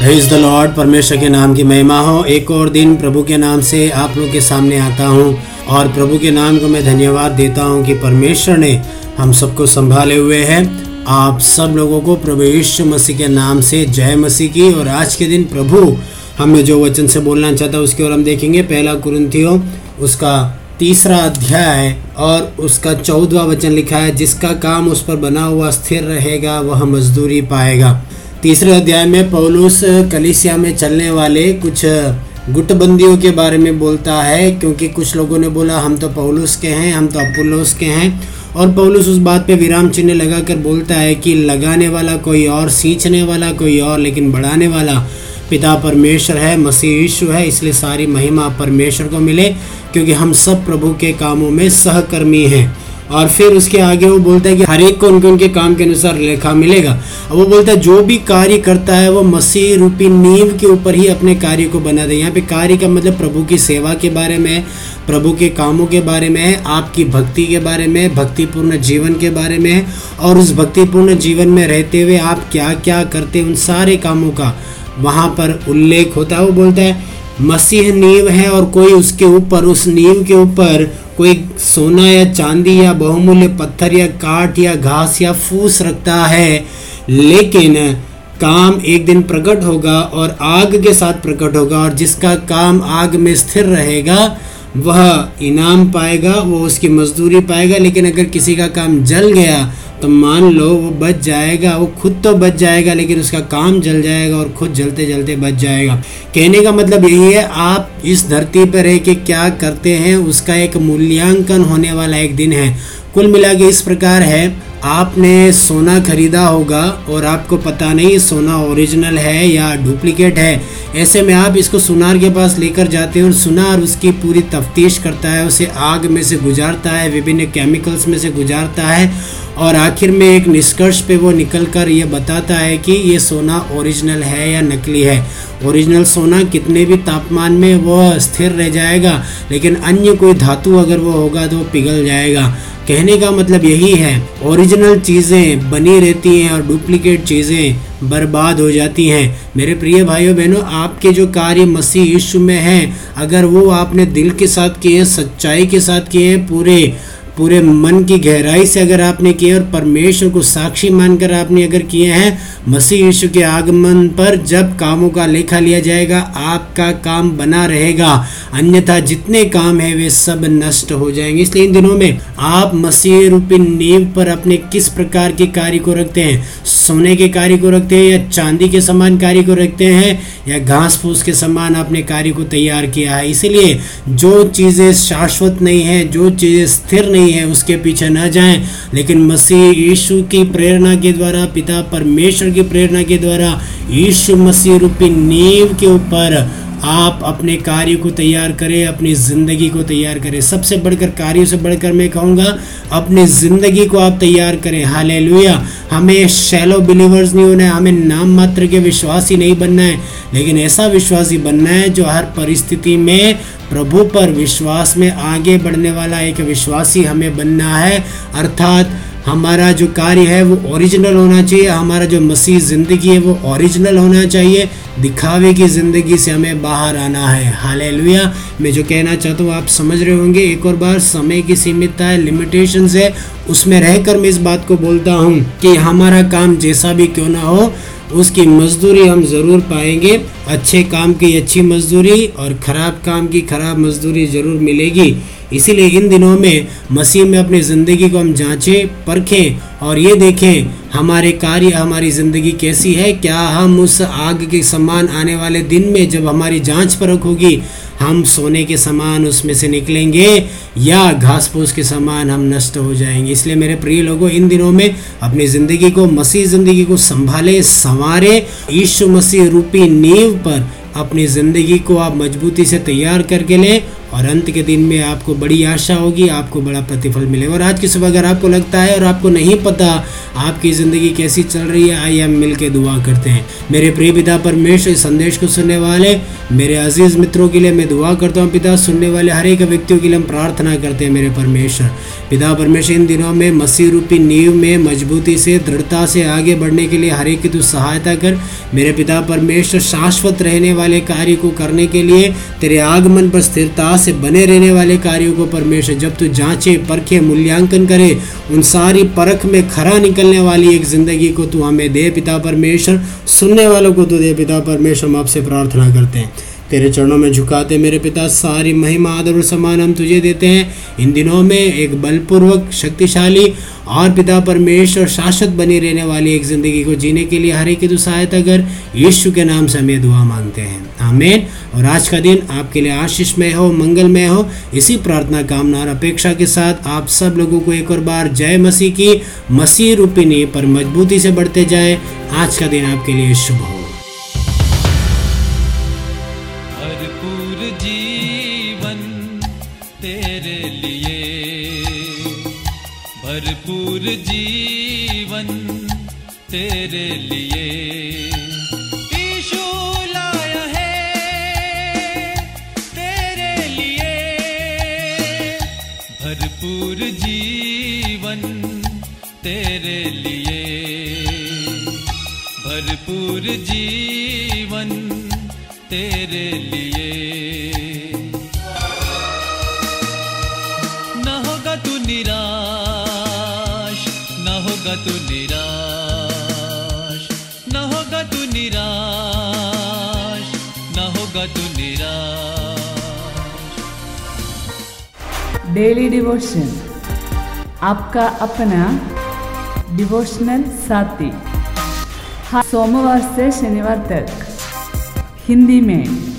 Praise the Lord परमेश्वर के नाम की महिमा हो। एक और दिन प्रभु के नाम से आप लोग के सामने आता हूँ और प्रभु के नाम को मैं धन्यवाद देता हूँ कि परमेश्वर ने हम सबको संभाले हुए हैं। आप सब लोगों को प्रभु यीशु मसीह के नाम से जय मसीह की। और आज के दिन प्रभु, हमें जो वचन से बोलना चाहता है, उसकी ओर हम देखेंगे पहला कुरंथियो उसका तीसरा अध्याय और उसका चौदवा वचन लिखा है, जिसका काम उस पर बना हुआ स्थिर रहेगा, वह मजदूरी पाएगा। तीसरे अध्याय में पौलुस कलिसिया में चलने वाले कुछ गुटबंदियों के बारे में बोलता है, क्योंकि कुछ लोगों ने बोला, हम तो पौलुस के हैं, हम तो अपुलोस के हैं। और पौलुस उस बात पे विराम चिन्ह लगा कर बोलता है कि लगाने वाला कोई और, सींचने वाला कोई और, लेकिन बढ़ाने वाला पिता परमेश्वर है, मसीह यीशु है, इसलिए सारी महिमा परमेश्वर को मिले, क्योंकि हम सब प्रभु के कामों में सहकर्मी हैं। और फिर उसके आगे वो बोलता है कि हर एक को उनके उनके काम के अनुसार लेखा मिलेगा। और वो बोलता है, जो भी कार्य करता है, वो मसीह रूपी नींव के ऊपर ही अपने कार्य को बना दे। यहाँ पे कार्य का मतलब प्रभु की सेवा के बारे में प्रभु के कामों के बारे में है, आपकी भक्ति के बारे में भक्तिपूर्ण जीवन के बारे में है। और उस भक्तिपूर्ण जीवन में रहते हुए आप क्या क्या करते उन सारे कामों का वहाँ पर उल्लेख होता है। वो बोलता है मसीह नींव है और कोई उसके ऊपर, उस नींव के ऊपर कोई सोना या चांदी या बहुमूल्य पत्थर या काट या घास या फूस रखता है, लेकिन काम एक दिन प्रकट होगा और आग के साथ प्रकट होगा और जिसका काम आग में स्थिर रहेगा, वह इनाम पाएगा, वो उसकी मजदूरी पाएगा, लेकिन अगर किसी का काम जल गया तो मान लो वो बच जाएगा, वो खुद तो बच जाएगा, लेकिन उसका काम जल जाएगा और खुद जलते जलते बच जाएगा। कहने का मतलब यही है, आप इस धरती पर रह के क्या करते हैं, उसका एक मूल्यांकन होने वाला एक दिन है। कुल मिला के इस प्रकार है आपने सोना खरीदा होगा और आपको पता नहीं सोना ओरिजिनल है या डुप्लीकेट है। ऐसे में आप इसको सुनार के पास लेकर जाते हैं और सुनार उसकी पूरी तफ्तीश करता है, उसे आग में से गुजारता है, विभिन्न केमिकल्स में से गुजारता है और आखिर में एक निष्कर्ष पे वो निकल कर ये बताता है कि ये सोना ओरिजिनल है या नकली है। ओरिजिनल सोना कितने भी तापमान में वो स्थिर रह जाएगा, लेकिन अन्य कोई धातु अगर वो होगा तो वो पिघल जाएगा। कहने का मतलब यही है ओरिजिनल चीज़ें बनी रहती हैं और डुप्लीकेट चीज़ें बर्बाद हो जाती हैं। मेरे प्रिय भाइयों, बहनों, आपके जो कार्य मसीह यीशु में हैं, अगर वो आपने दिल के साथ किए सच्चाई के साथ किए पूरे पूरे मन की गहराई से अगर आपने किए और परमेश्वर को साक्षी मानकर आपने अगर किए हैं, मसीह यीशु के आगमन पर जब कामों का लेखा लिया जाएगा, आपका काम बना रहेगा। अन्यथा जितने काम है, वे सब नष्ट हो जाएँगे। इसलिए इन दिनों में आप मसीह रूपी नींव पर अपने किस प्रकार के कार्य को रखते हैं? सोने के कार्य को रखते हैं या चांदी के समान कार्य को रखते हैं? या घास फूस के समान अपने कार्य को तैयार किया है। इसीलिए जो चीज़ें शाश्वत नहीं है, जो चीज़ें स्थिर नहीं है, उसके पीछे न जाएँ। लेकिन मसीह यीशु की प्रेरणा के द्वारा, पिता परमेश्वर की प्रेरणा के द्वारा, यीशु मसीह रूपी नींव के ऊपर आप अपने कार्य को तैयार करें, अपनी ज़िंदगी को तैयार करें। सबसे बढ़कर कार्यों से बढ़कर मैं कहूँगा, अपनी ज़िंदगी को आप तैयार करें। हाल हमें शैलो बिलीवर्स नहीं होना है, हमें नाम मात्र के विश्वासी नहीं बनना है, लेकिन ऐसा विश्वासी बनना है जो हर परिस्थिति में, प्रभु पर विश्वास में आगे बढ़ने वाला एक विश्वासी हमें बनना है। अर्थात हमारा जो कार्य है वो ओरिजिनल होना चाहिए, हमारा जो मसीह ज़िंदगी है वो ओरिजिनल होना चाहिए। दिखावे की ज़िंदगी से हमें बाहर आना है। हाल मैं जो कहना चाहता हूँ, आप समझ रहे होंगे, एक और बार समय की सीमितता है लिमिटेशन है, उसमें रहकर मैं इस बात को बोलता हूँ कि हमारा काम जैसा भी क्यों ना हो, उसकी मजदूरी हम ज़रूर पाएँगे। अच्छे काम की अच्छी मजदूरी और ख़राब काम की ख़राब मजदूरी ज़रूर मिलेगी। इसीलिए इन दिनों में मसीह में अपनी ज़िंदगी को हम जांचें, परखें और ये देखें, हमारे कार्य, हमारी ज़िंदगी कैसी है? क्या हम उस आग के समान आने वाले दिन में जब हमारी जाँच परख होगी, हम सोने के समान उसमें से निकलेंगे या घास फूस के समान हम नष्ट हो जाएँगे? इसलिए मेरे प्रिय लोगों, इन दिनों में अपनी ज़िंदगी को, मसीह ज़िंदगी को संभालें, संवारें। यीशु मसीह रूपी नींव पर अपनी ज़िंदगी को आप मजबूती से तैयार करके लें और अंत के दिन में आपको बड़ी आशा होगी, आपको बड़ा प्रतिफल मिलेगा। और आज की सुबह अगर आपको लगता है और आपको नहीं पता आपकी ज़िंदगी कैसी चल रही है, आइए हम मिल के दुआ करते हैं। मेरे प्रिय पिता परमेश्वर, इस संदेश को सुनने वाले, मेरे अज़ीज़ मित्रों के लिए मैं दुआ करता हूँ, पिता, सुनने वाले हर एक व्यक्तियों के लिए हम प्रार्थना करते हैं, मेरे परमेश्वर। पिता परमेश्वर, इन दिनों में मसीह रूपी नींव में मजबूती से, दृढ़ता से आगे बढ़ने के लिए हर एक की तू सहायता कर। मेरे पिता परमेश्वर, शाश्वत रहने वाले कार्य को करने के लिए तेरे आगमन पर स्थिरता से बने रहने वाले कार्यों को परमेश्वर जब तू जांचे, परखे, मूल्यांकन करे, उन सारी परख में खरा निकलने वाली एक ज़िंदगी को तू हमें दे पिता परमेश्वर। सुनने वालों को तू दे पिता परमेश्वर, हम आपसे प्रार्थना करते हैं। तेरे चरणों में झुकाते मेरे पिता, सारी महिमा, आदर और सम्मान हम तुझे देते हैं। इन दिनों में एक बलपूर्वक, शक्तिशाली और पिता परमेश्वर शाश्वत बनी रहने वाली एक ज़िंदगी को जीने के लिए हर एक की सहायता कर। यीशु के नाम से हमें दुआ मांगते हैं। आमीन। और आज का दिन आपके लिए आशीषमय हो, मंगलमय हो। इसी प्रार्थना, कामना और अपेक्षा के साथ आप सब लोगों को एक और बार जय मसीह की मसीह रूपिणी पर मजबूती से बढ़ते जाए। आज का दिन आपके लिए शुभ हो। जीवन तेरे लिए। भरपूर जीवन तेरे लिए। तेरे लिए। भरपूर जीवन तेरे लिए। भरपूर जीवन तेरे लिए। होगा तू निराश न होगा तू निराश न होगा तू निराश। डेली डिवोशन आपका अपना डिवोशनल साथी। हर सोमवार से शनिवार तक, हिंदी में।